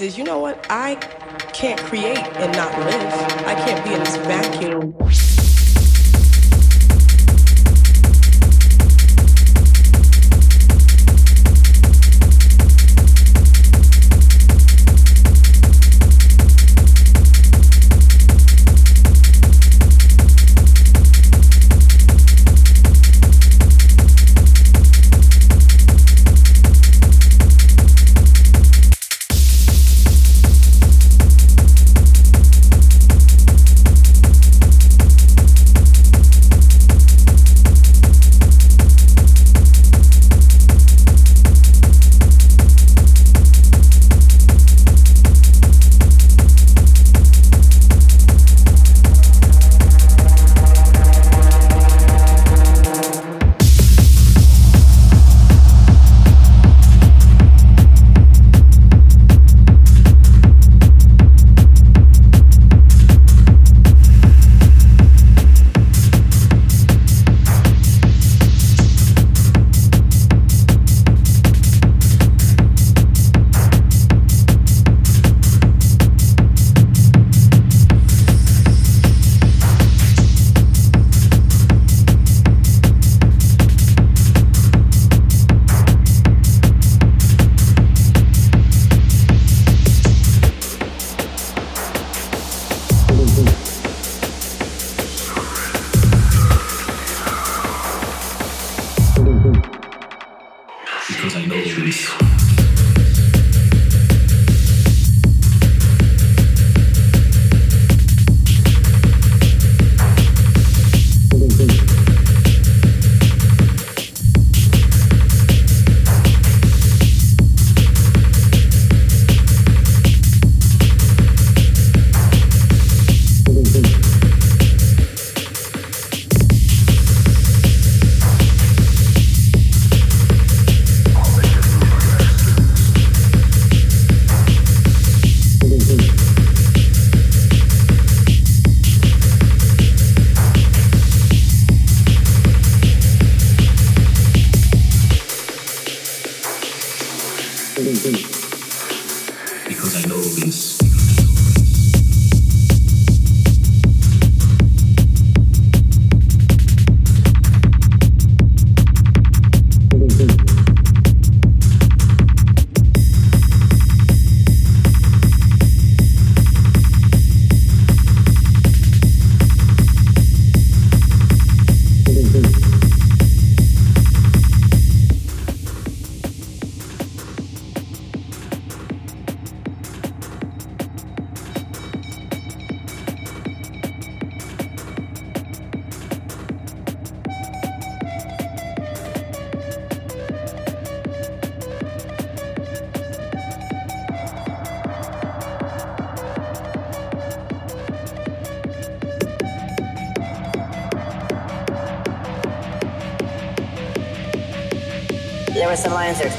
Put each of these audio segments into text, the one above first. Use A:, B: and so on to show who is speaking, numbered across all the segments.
A: is, you know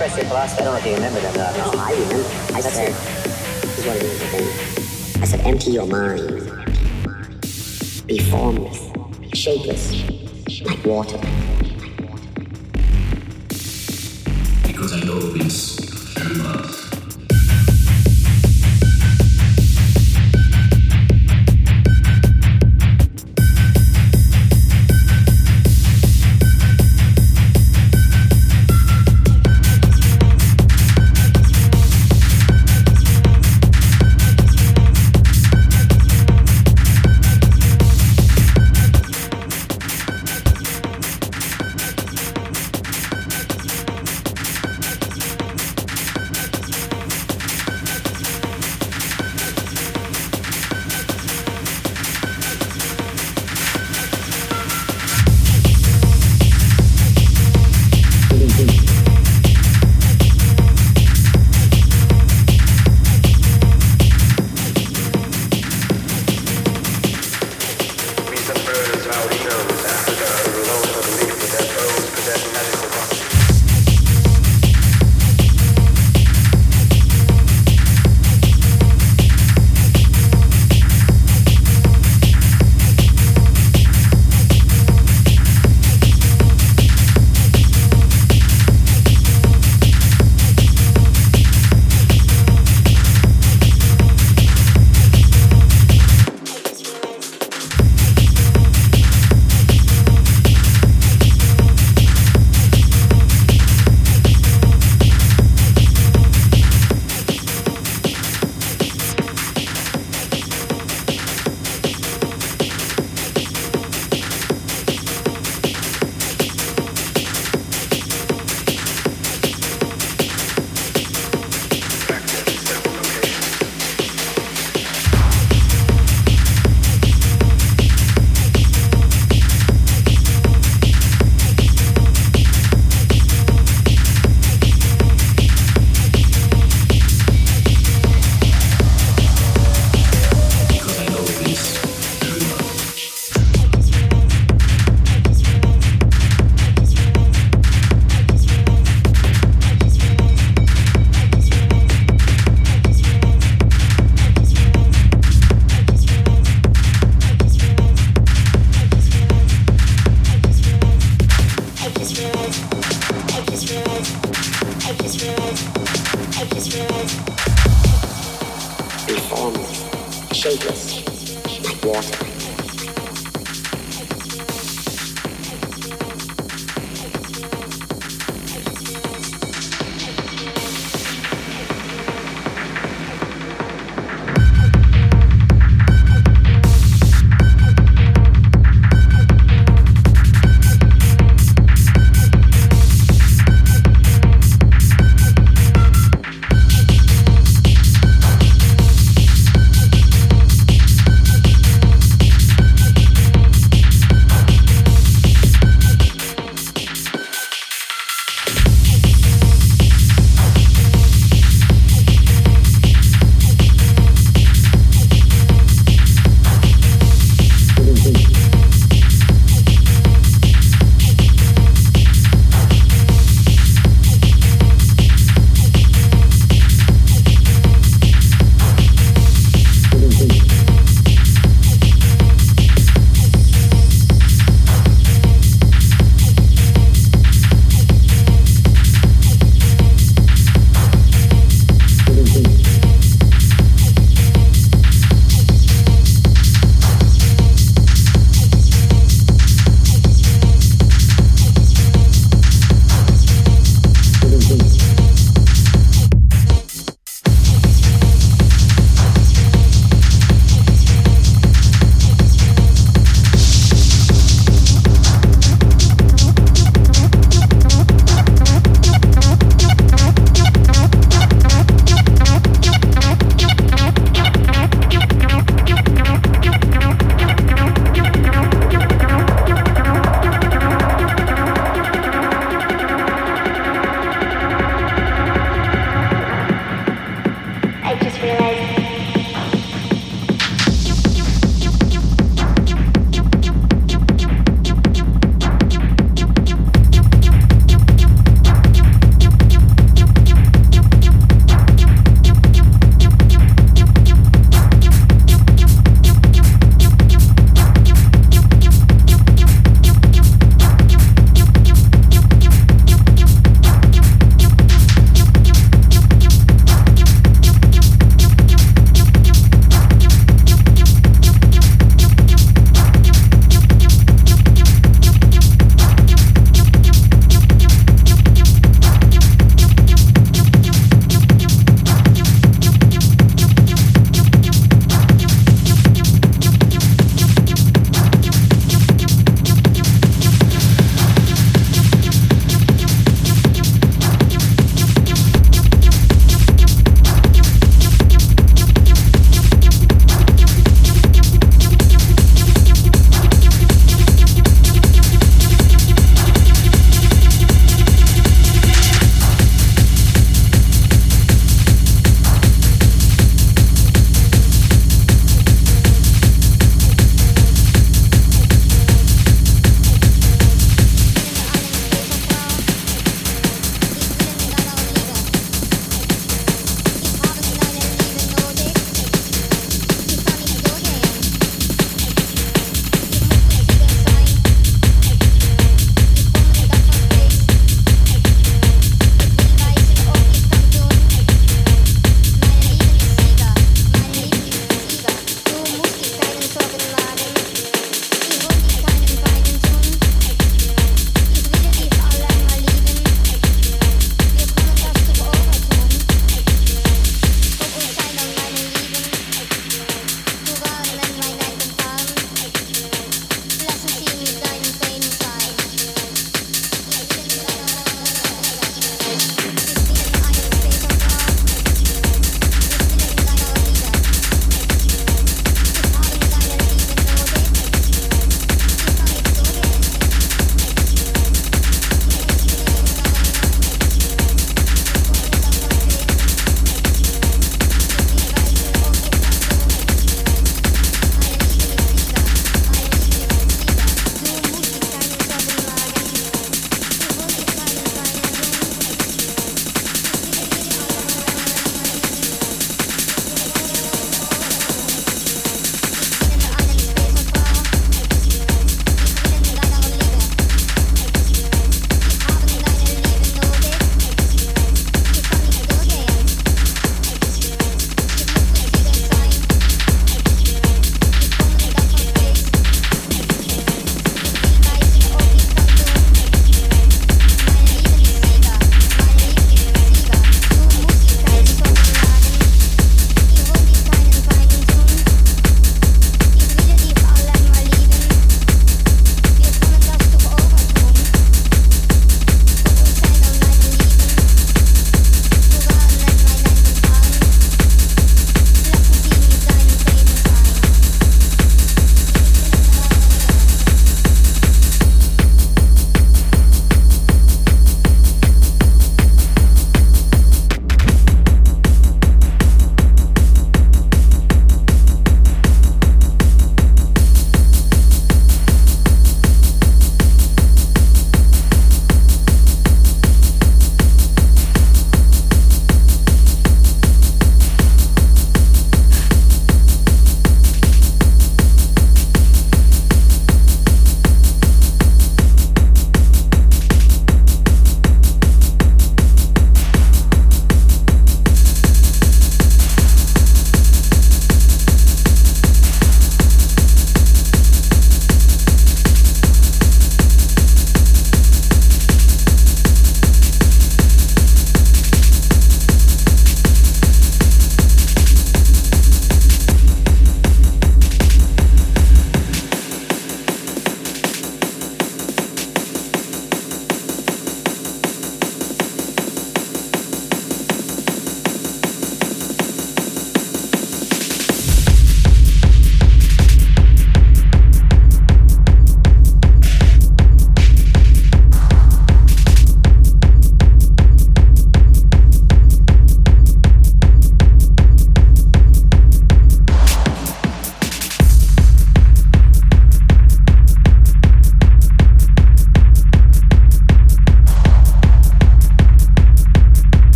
B: to express your philosophy. I don't know if you remember them.
C: No, I remember. I
B: said,
C: this is what it is again. I said, empty your mind. Be formless, shapeless, like water.